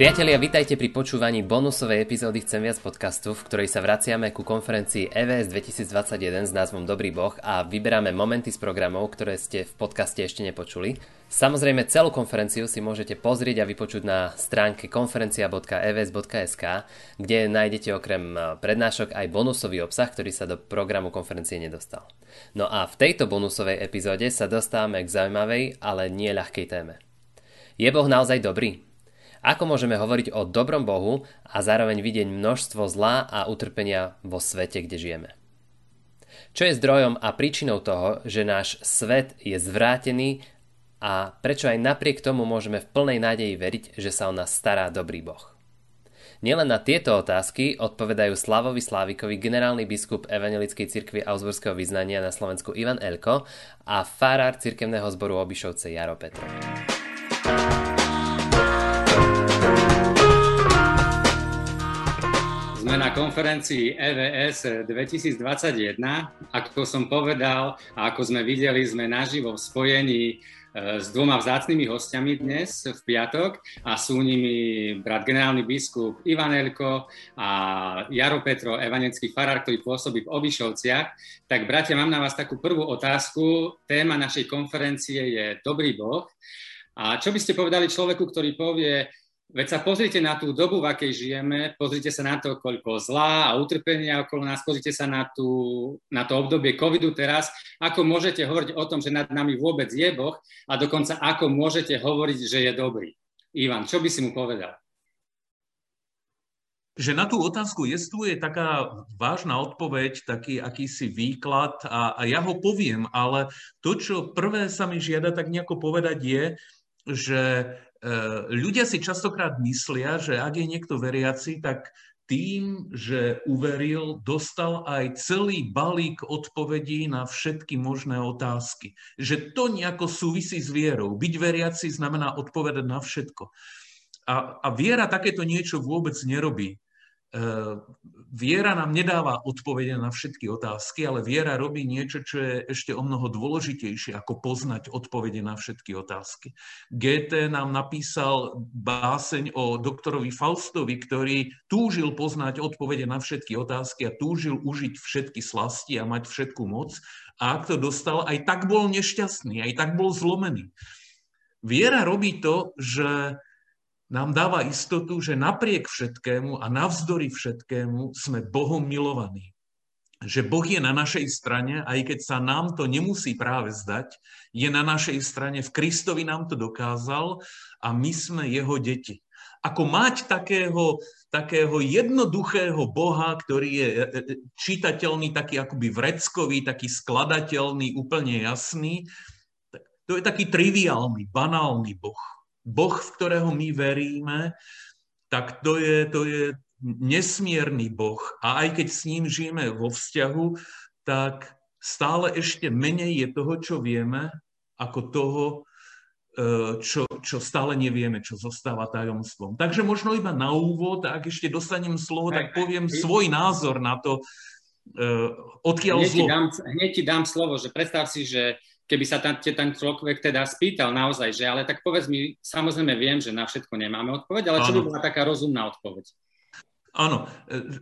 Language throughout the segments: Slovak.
Priatelia, vitajte pri počúvaní bonusovej epizódy Chcem viac podcastu, v ktorej sa vraciame ku konferencii EVS 2021 s názvom Dobrý boh a vyberáme momenty z programov, ktoré ste v podcaste ešte nepočuli. Samozrejme, celú konferenciu si môžete pozrieť a vypočuť na stránke konferencia.evs.sk, kde nájdete okrem prednášok aj bonusový obsah, ktorý sa do programu konferencie nedostal. No a v tejto bonusovej epizóde sa dostávame k zaujímavej, ale nie ľahkej téme. Je Boh naozaj dobrý? Ako môžeme hovoriť o dobrom Bohu a zároveň vidieť množstvo zla a utrpenia vo svete, kde žijeme? Čo je zdrojom a príčinou toho, že náš svet je zvrátený a prečo aj napriek tomu môžeme v plnej nádeji veriť, že sa o nás stará dobrý Boh? Nielen na tieto otázky odpovedajú Slavovi Slávikovi generálny biskup Evangelickej cirkvi Augsburského vyznania na Slovensku Ivan Elko a farár cirkevného zboru Obišovce Jaro Petro. Sme na konferencii EVS 2021. Ako som povedal a ako sme videli, sme naživo v spojení e, s dvoma vzácnými hostiami dnes v piatok a sú nimi brat generálny biskup Ivan Elko a Jaro Petro, evanecký farár, ktorý pôsobí v Obišovciach. Tak bratia, mám na vás takú prvú otázku. Téma našej konferencie je Dobrý Boh. A čo by ste povedali človeku, ktorý povie, Veď sa pozrite na tú dobu, v akej žijeme, pozrite sa na to, koľko zlá a utrpenia okolo nás, pozrite sa na, tú, na to obdobie covidu teraz, ako môžete hovoriť o tom, že nad nami vôbec je Boh a dokonca ako môžete hovoriť, že je dobrý. Ivan, čo by si mu povedal? Že na tú otázku jestvuje taká vážna odpoveď, taký akýsi výklad a, a ja ho poviem, ale to, čo prvé sa mi žiada tak nejako povedať je, že ľudia si častokrát myslia, že ak je niekto veriaci, tak tým, že uveril, dostal aj celý balík odpovedí na všetky možné otázky. Že to nejako súvisí s vierou. Byť veriaci znamená odpovedať na všetko. A, a viera takéto niečo vôbec nerobí. Eh, viera nám nedáva odpovede na všetky otázky, ale viera robí niečo, čo je ešte o mnoho dôležitejšie, ako poznať odpovede na všetky otázky. GT nám napísal báseň o doktorovi Faustovi, ktorý túžil poznať odpovede na všetky otázky a túžil užiť všetky slasti a mať všetku moc. A ak to dostal, aj tak bol nešťastný, aj tak bol zlomený. Viera robí to, že nám dáva istotu, že napriek všetkému a navzdory všetkému sme Bohom milovaní. Že Boh je na našej strane, aj keď sa nám to nemusí práve zdať, je na našej strane, v Kristovi nám to dokázal a my sme jeho deti. Ako mať takého, takého jednoduchého Boha, ktorý je e, e, čitateľný, taký akoby vreckový, taký skladateľný, úplne jasný, to je taký triviálny, banálny Boh. Boh, v ktorého my veríme, tak to je, to je nesmierny Boh. A aj keď s ním žijeme vo vzťahu, tak stále ešte menej je toho, čo vieme, ako toho, e, čo, čo stále nevieme, čo zostáva tajomstvom. Takže možno iba na úvod, ak ešte dostanem slovo, tak poviem svoj názor na to, e, odkiaľ hneď zlo... Ti dám, hneď ti dám slovo, že predstav si, že keby sa tam, ten človek teda spýtal naozaj, že ale tak povedz mi, samozrejme viem, že na všetko nemáme odpoveď, ale čo by bola taká rozumná odpoveď? Áno,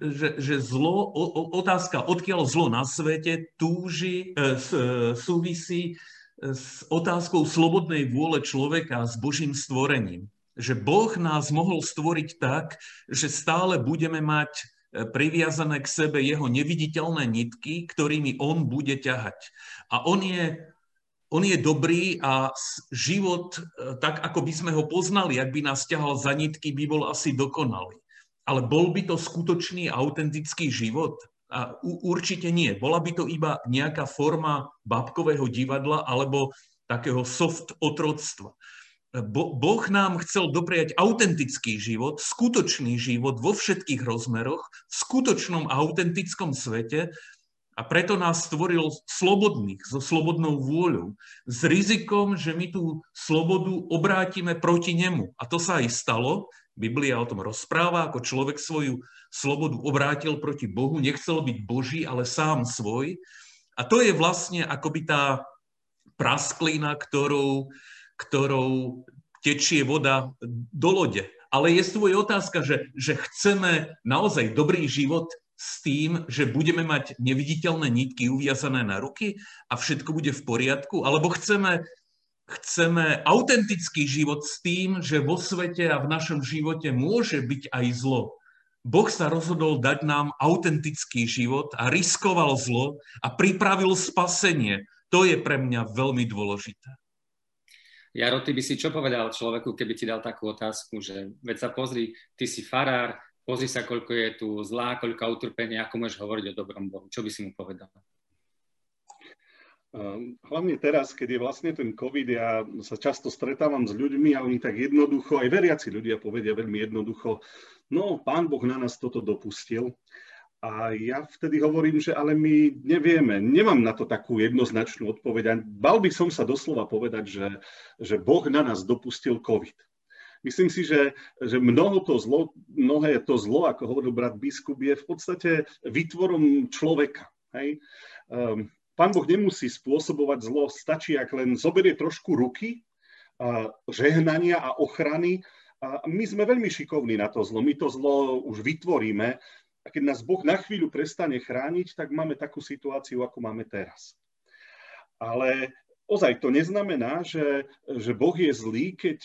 že, že zlo, o, otázka, odkiaľ zlo na svete túži, e, s, e, súvisí s otázkou slobodnej vôle človeka s Božím stvorením. Že Boh nás mohol stvoriť tak, že stále budeme mať e, priviazané k sebe jeho neviditeľné nitky, ktorými on bude ťahať. A on je on je dobrý a život, e, tak ako by sme ho poznali, ak by nás ťahal za nitky, by bol asi dokonalý. Ale bol by to skutočný, autentický život? A určite nie. Bola by to iba nejaká forma babkového divadla alebo takého soft otroctva. Bo, boh nám chcel dopriať autentický život, skutočný život vo všetkých rozmeroch, v skutočnom autentickom svete, a preto nás stvoril slobodných, so slobodnou vôľou, s rizikom, že my tú slobodu obrátime proti nemu. A to sa aj stalo. Biblia o tom rozpráva, ako človek svoju slobodu obrátil proti Bohu, nechcel byť Boží, ale sám svoj. A to je vlastne akoby tá prasklina, ktorou, ktorou tečie voda do lode. ale je tu otázka, že, že chceme naozaj dobrý život s tým, že budeme mať neviditeľné nitky uviazané na ruky a všetko bude v poriadku? Alebo chceme, chceme autentický život s tým, že vo svete a v našom živote môže byť aj zlo? Boh sa rozhodol dať nám autentický život a riskoval zlo a pripravil spasenie. To je pre mňa veľmi dôležité. Jaro, ty by si čo povedal človeku, keby ti dal takú otázku, že veď sa pozri, ty si farár, pozri sa, koľko je tu zlá, koľko utrpenia, ako môžeš hovoriť o dobrom Bohu. Čo by si mu povedal? Ehm, hlavne teraz, keď je vlastne ten COVID, ja sa často stretávam s ľuďmi a oni tak jednoducho, aj veriaci ľudia povedia veľmi jednoducho, no, pán Boh na nás toto dopustil. A ja vtedy hovorím, že ale my nevieme, nemám na to takú jednoznačnú odpoveď. bal by som sa doslova povedať, že, že Boh na nás dopustil COVID. Myslím si, že, že mnoho to zlo, mnohé to zlo, ako hovoril brat biskup, je v podstate vytvorom človeka. Hej? Um, Pán Boh nemusí spôsobovať zlo, stačí, ak len zoberie trošku ruky, a žehnania a ochrany. A my sme veľmi šikovní na to zlo. My to zlo už vytvoríme. A keď nás Boh na chvíľu prestane chrániť, tak máme takú situáciu, ako máme teraz. Ale ozaj to neznamená, že, že Boh je zlý, keď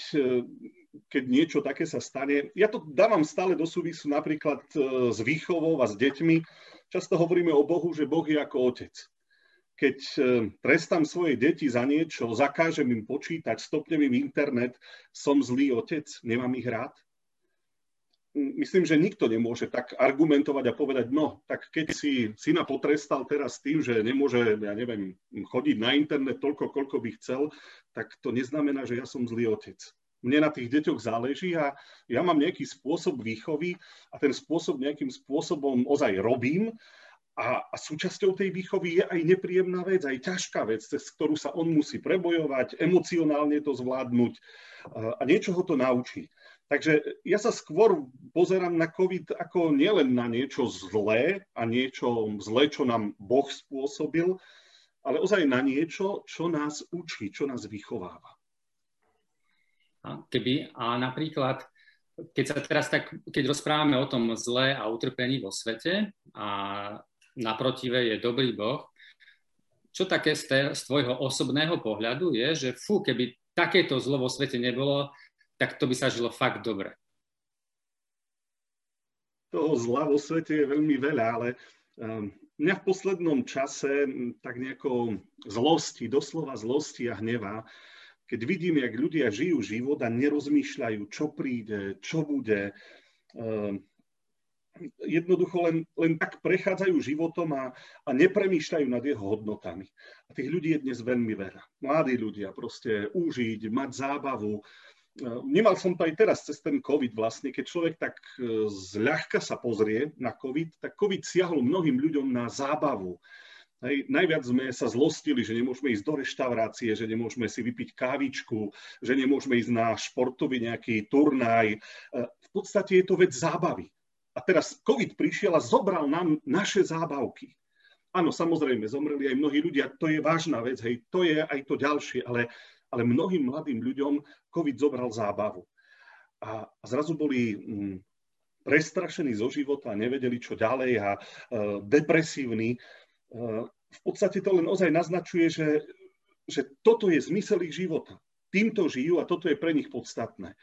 keď niečo také sa stane. Ja to dávam stále do súvisu napríklad e, s výchovou a s deťmi. Často hovoríme o Bohu, že Boh je ako otec. Keď e, trestám svoje deti za niečo, zakážem im počítať, stopnem im internet, som zlý otec, nemám ich rád. Myslím, že nikto nemôže tak argumentovať a povedať, no, tak keď si syna potrestal teraz tým, že nemôže, ja neviem, chodiť na internet toľko, koľko by chcel, tak to neznamená, že ja som zlý otec mne na tých deťoch záleží a ja mám nejaký spôsob výchovy a ten spôsob nejakým spôsobom ozaj robím a, a súčasťou tej výchovy je aj nepríjemná vec, aj ťažká vec, cez ktorú sa on musí prebojovať, emocionálne to zvládnuť a niečo ho to naučí. Takže ja sa skôr pozerám na COVID ako nielen na niečo zlé a niečo zlé, čo nám Boh spôsobil, ale ozaj na niečo, čo nás učí, čo nás vychováva. Keby, a napríklad, keď sa teraz tak, keď rozprávame o tom zle a utrpení vo svete a naprotive je dobrý Boh, čo také z, te, z tvojho osobného pohľadu je, že fú, keby takéto zlo vo svete nebolo, tak to by sa žilo fakt dobre. Toho zla vo svete je veľmi veľa, ale um, mňa v poslednom čase tak nejako zlosti, doslova zlosti a hneva, keď vidím, jak ľudia žijú život a nerozmýšľajú, čo príde, čo bude, ehm, jednoducho len, len tak prechádzajú životom a, a nepremýšľajú nad jeho hodnotami. A tých ľudí je dnes veľmi veľa. Mladí ľudia, proste užiť, mať zábavu. Ehm, nemal som to aj teraz cez ten COVID vlastne, keď človek tak e, zľahka sa pozrie na COVID, tak COVID siahol mnohým ľuďom na zábavu, Hej, najviac sme sa zlostili, že nemôžeme ísť do reštaurácie, že nemôžeme si vypiť kávičku, že nemôžeme ísť na športový nejaký turnaj. E, v podstate je to vec zábavy. A teraz COVID prišiel a zobral nám naše zábavky. Áno, samozrejme, zomreli aj mnohí ľudia, to je vážna vec, hej, to je aj to ďalšie, ale, ale mnohým mladým ľuďom COVID zobral zábavu. A, a zrazu boli mm, prestrašení zo života, nevedeli, čo ďalej a e, depresívni v podstate to len ozaj naznačuje, že, že toto je zmysel ich života. Týmto žijú a toto je pre nich podstatné.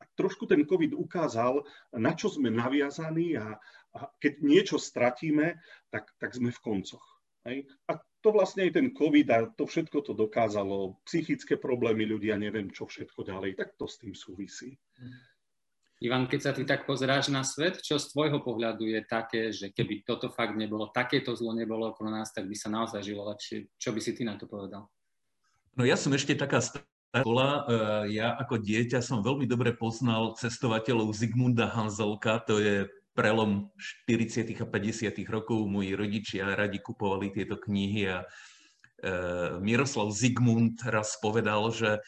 A trošku ten COVID ukázal, na čo sme naviazaní a, a keď niečo stratíme, tak, tak sme v koncoch. Hej? A to vlastne aj ten COVID a to všetko to dokázalo, psychické problémy ľudia, neviem čo všetko ďalej, tak to s tým súvisí. Mm. Ivan, keď sa ty tak pozeráš na svet, čo z tvojho pohľadu je také, že keby toto fakt nebolo, takéto zlo nebolo okolo nás, tak by sa naozaj žilo lepšie. Čo by si ty na to povedal? No ja som ešte taká škola. Eh, ja ako dieťa som veľmi dobre poznal cestovateľov Zigmunda Hanzelka, to je prelom 40. a 50. rokov. Moji rodičia radi kupovali tieto knihy a eh, Miroslav Zigmund raz povedal, že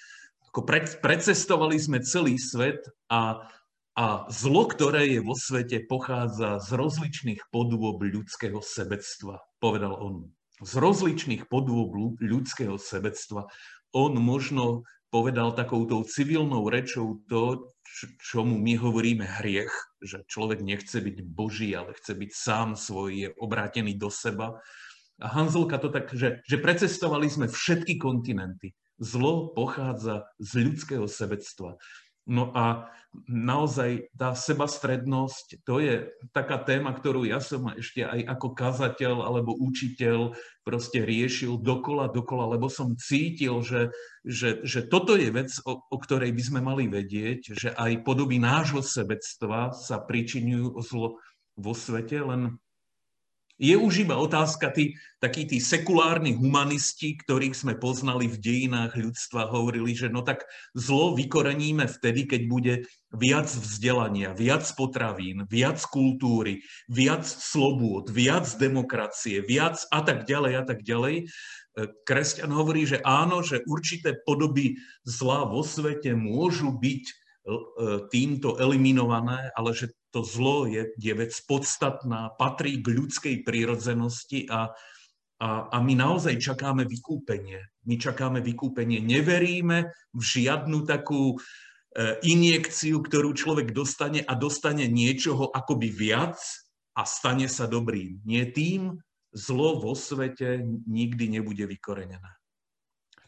ako precestovali sme celý svet a a zlo, ktoré je vo svete, pochádza z rozličných podôb ľudského sebectva, povedal on. Z rozličných podôb ľudského sebectva. On možno povedal takouto civilnou rečou to, čomu my hovoríme hriech, že človek nechce byť Boží, ale chce byť sám svoj, je obrátený do seba. A Hanzelka to tak, že, že precestovali sme všetky kontinenty. Zlo pochádza z ľudského sebectva. No a naozaj tá sebastrednosť, to je taká téma, ktorú ja som ešte aj ako kazateľ alebo učiteľ proste riešil dokola, dokola, lebo som cítil, že, že, že toto je vec, o, o ktorej by sme mali vedieť, že aj podoby nášho sebectva sa pričinujú o zlo vo svete, len je už iba otázka, tí, takí tí sekulárni humanisti, ktorých sme poznali v dejinách ľudstva, hovorili, že no tak zlo vykoreníme vtedy, keď bude viac vzdelania, viac potravín, viac kultúry, viac slobôd, viac demokracie, viac a tak ďalej a tak ďalej. Kresťan hovorí, že áno, že určité podoby zla vo svete môžu byť e, týmto eliminované, ale že to zlo je, je vec podstatná, patrí k ľudskej prírodzenosti a, a, a my naozaj čakáme vykúpenie. My čakáme vykúpenie. Neveríme v žiadnu takú e, injekciu, ktorú človek dostane a dostane niečoho akoby viac a stane sa dobrým. Nie tým zlo vo svete nikdy nebude vykorenené.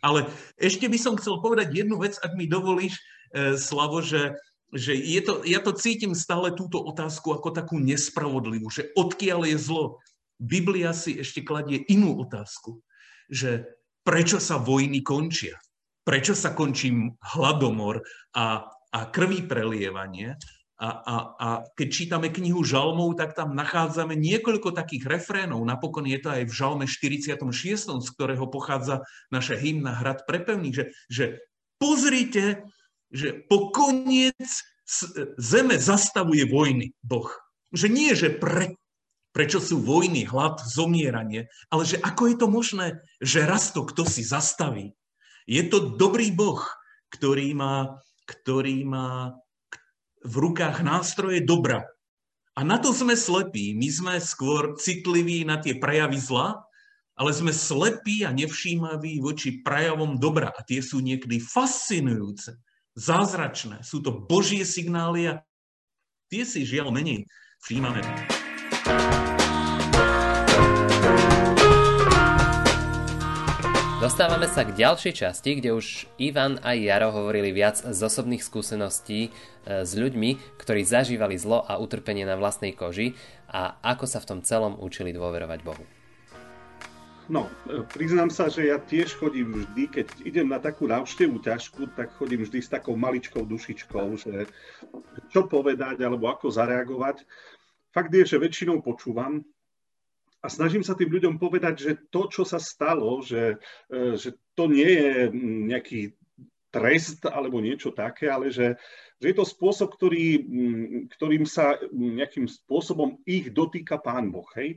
Ale ešte by som chcel povedať jednu vec, ak mi dovolíš, e, Slavo, že že je to, ja to cítim stále túto otázku ako takú nespravodlivú, že odkiaľ je zlo. Biblia si ešte kladie inú otázku, že prečo sa vojny končia, prečo sa končí hladomor a, a krví prelievanie. A, a, a keď čítame knihu Žalmov, tak tam nachádzame niekoľko takých refrénov. Napokon je to aj v Žalme 46., z ktorého pochádza naša hymna Hrad prepevný, že, že pozrite, že po koniec zeme zastavuje vojny Boh. Že nie, že pre, prečo sú vojny, hlad, zomieranie, ale že ako je to možné, že raz to kto si zastaví. Je to dobrý Boh, ktorý má, ktorý má v rukách nástroje dobra. A na to sme slepí. My sme skôr citliví na tie prejavy zla, ale sme slepí a nevšímaví voči prejavom dobra. A tie sú niekedy fascinujúce zázračné. Sú to Božie signály a tie si žiaľ menej všímame. Dostávame sa k ďalšej časti, kde už Ivan a Jaro hovorili viac z osobných skúseností e, s ľuďmi, ktorí zažívali zlo a utrpenie na vlastnej koži a ako sa v tom celom učili dôverovať Bohu. No, e, priznám sa, že ja tiež chodím vždy, keď idem na takú návštevu ťažku, tak chodím vždy s takou maličkou dušičkou, že čo povedať alebo ako zareagovať. Fakt je, že väčšinou počúvam a snažím sa tým ľuďom povedať, že to, čo sa stalo, že, e, že to nie je nejaký trest alebo niečo také, ale že, že je to spôsob, ktorý, ktorým sa nejakým spôsobom ich dotýka Pán Boh. Hej?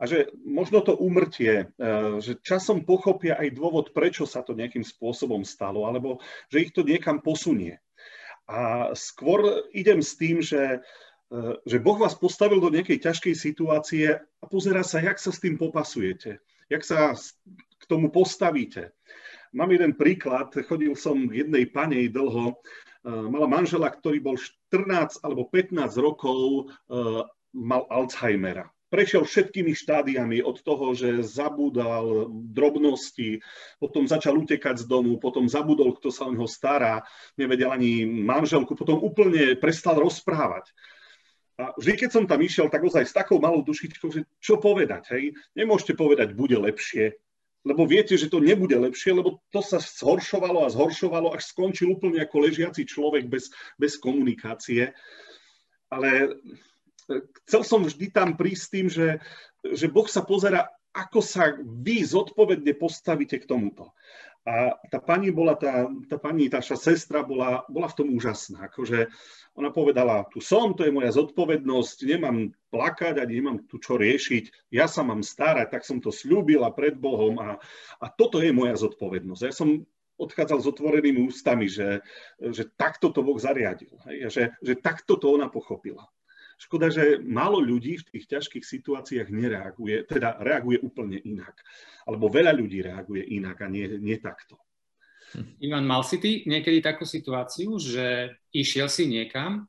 a že možno to umrtie, e, že časom pochopia aj dôvod, prečo sa to nejakým spôsobom stalo, alebo že ich to niekam posunie. A skôr idem s tým, že, e, že Boh vás postavil do nejakej ťažkej situácie a pozera sa, jak sa s tým popasujete, jak sa k tomu postavíte. Mám jeden príklad, chodil som k jednej panej dlho, e, mala manžela, ktorý bol 14 alebo 15 rokov, mal Alzheimera prešiel všetkými štádiami od toho, že zabudal drobnosti, potom začal utekať z domu, potom zabudol, kto sa o neho stará, nevedel ani manželku, potom úplne prestal rozprávať. A vždy, keď som tam išiel, tak ozaj s takou malou dušičkou, že čo povedať, hej? Nemôžete povedať, bude lepšie, lebo viete, že to nebude lepšie, lebo to sa zhoršovalo a zhoršovalo, až skončil úplne ako ležiaci človek bez, bez komunikácie. Ale chcel som vždy tam prísť tým, že, že Boh sa pozera, ako sa vy zodpovedne postavíte k tomuto. A tá pani bola, tá, tá pani, naša sestra bola, bola v tom úžasná. Akože ona povedala, tu som, to je moja zodpovednosť, nemám plakať ani nemám tu čo riešiť, ja sa mám starať, tak som to slúbila pred Bohom a, a toto je moja zodpovednosť. Ja som odchádzal s otvorenými ústami, že, že takto to Boh zariadil, hej, že, že takto to ona pochopila. Škoda, že málo ľudí v tých ťažkých situáciách nereaguje, teda reaguje úplne inak. Alebo veľa ľudí reaguje inak a nie, nie takto. Ivan, mal si ty niekedy takú situáciu, že išiel si niekam,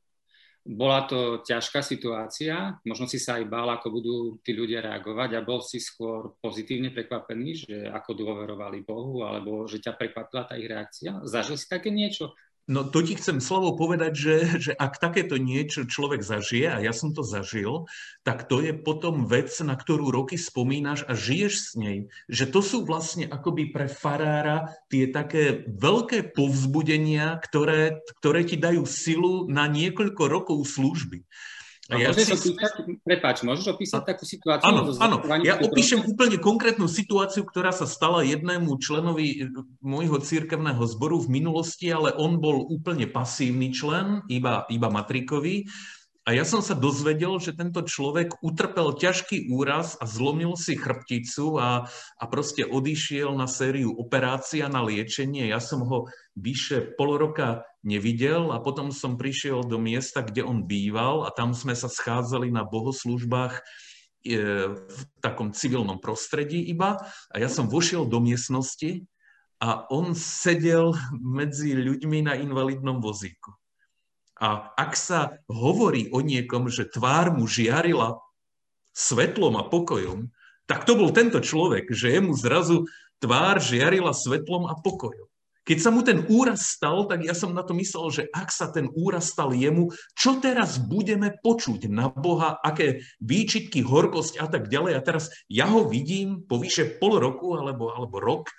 bola to ťažká situácia, možno si sa aj bál, ako budú tí ľudia reagovať a bol si skôr pozitívne prekvapený, že ako dôverovali Bohu, alebo že ťa prekvapila tá ich reakcia? Zažil si také niečo? No to ti chcem slovo povedať, že, že ak takéto niečo človek zažije, a ja som to zažil, tak to je potom vec, na ktorú roky spomínaš a žiješ s nej. Že to sú vlastne akoby pre farára tie také veľké povzbudenia, ktoré, ktoré ti dajú silu na niekoľko rokov služby. A ja si... opísať, prepáč, môžeš opísať takú situáciu? Áno, áno. Ja opíšem úplne konkrétnu situáciu, ktorá sa stala jednému členovi e, môjho církevného zboru v minulosti, ale on bol úplne pasívny člen, iba, iba matrikový. A ja som sa dozvedel, že tento človek utrpel ťažký úraz a zlomil si chrbticu a, a proste odišiel na sériu operácií a na liečenie. Ja som ho vyše pol roka nevidel a potom som prišiel do miesta, kde on býval a tam sme sa schádzali na bohoslužbách e, v takom civilnom prostredí iba a ja som vošiel do miestnosti a on sedel medzi ľuďmi na invalidnom vozíku. A ak sa hovorí o niekom, že tvár mu žiarila svetlom a pokojom, tak to bol tento človek, že jemu zrazu tvár žiarila svetlom a pokojom. Keď sa mu ten úraz stal, tak ja som na to myslel, že ak sa ten úraz stal jemu, čo teraz budeme počuť na Boha, aké výčitky, horkosť a tak ďalej. A teraz ja ho vidím po vyše pol roku alebo, alebo rok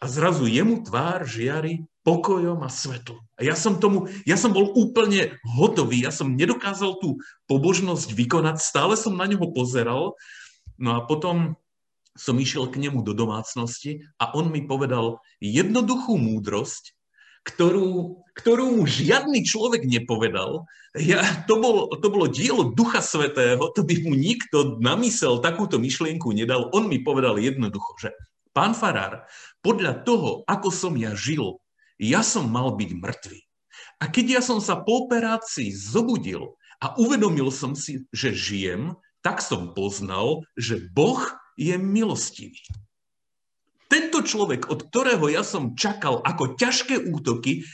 a zrazu jemu tvár žiari pokojom a svetlom. A ja som tomu, ja som bol úplne hotový, ja som nedokázal tú pobožnosť vykonať, stále som na neho pozeral. No a potom som išiel k nemu do domácnosti a on mi povedal jednoduchú múdrosť, ktorú, ktorú mu žiadny človek nepovedal. Ja, to, bol, to bolo dielo Ducha Svetého, to by mu nikto namysel takúto myšlienku nedal. On mi povedal jednoducho, že pán Farár, podľa toho, ako som ja žil, ja som mal byť mŕtvy. A keď ja som sa po operácii zobudil a uvedomil som si, že žijem, tak som poznal, že Boh je milostivý. Tento človek, od ktorého ja som čakal ako ťažké útoky,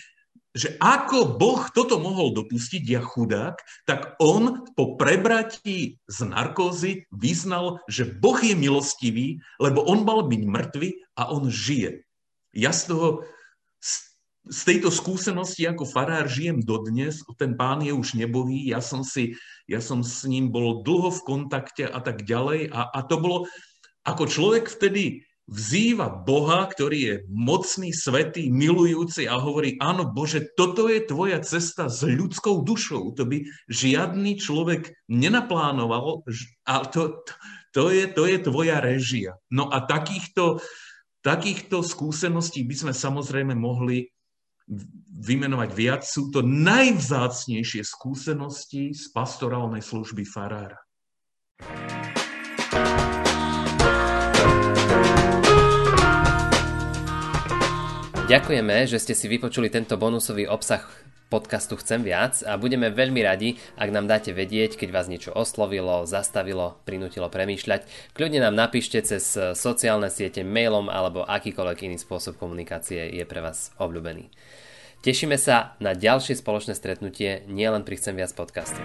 že ako Boh toto mohol dopustiť, ja chudák, tak on po prebratí z narkózy vyznal, že Boh je milostivý, lebo on mal byť mŕtvy a on žije. Ja z toho, z tejto skúsenosti ako farár žijem dodnes, ten pán je už nebohý, ja som, si, ja som s ním bol dlho v kontakte a tak ďalej a, a to bolo, ako človek vtedy vzýva Boha, ktorý je mocný, svetý, milujúci a hovorí, áno Bože, toto je tvoja cesta s ľudskou dušou. To by žiadny človek nenaplánoval, ale to, to, je, to je tvoja režia. No a takýchto, takýchto skúseností by sme samozrejme mohli vymenovať viac. Sú to najvzácnejšie skúsenosti z pastorálnej služby farára. Ďakujeme, že ste si vypočuli tento bonusový obsah podcastu Chcem viac a budeme veľmi radi, ak nám dáte vedieť, keď vás niečo oslovilo, zastavilo, prinútilo premýšľať. Kľudne nám napíšte cez sociálne siete, mailom alebo akýkoľvek iný spôsob komunikácie je pre vás obľúbený. Tešíme sa na ďalšie spoločné stretnutie nielen pri Chcem viac podcastu.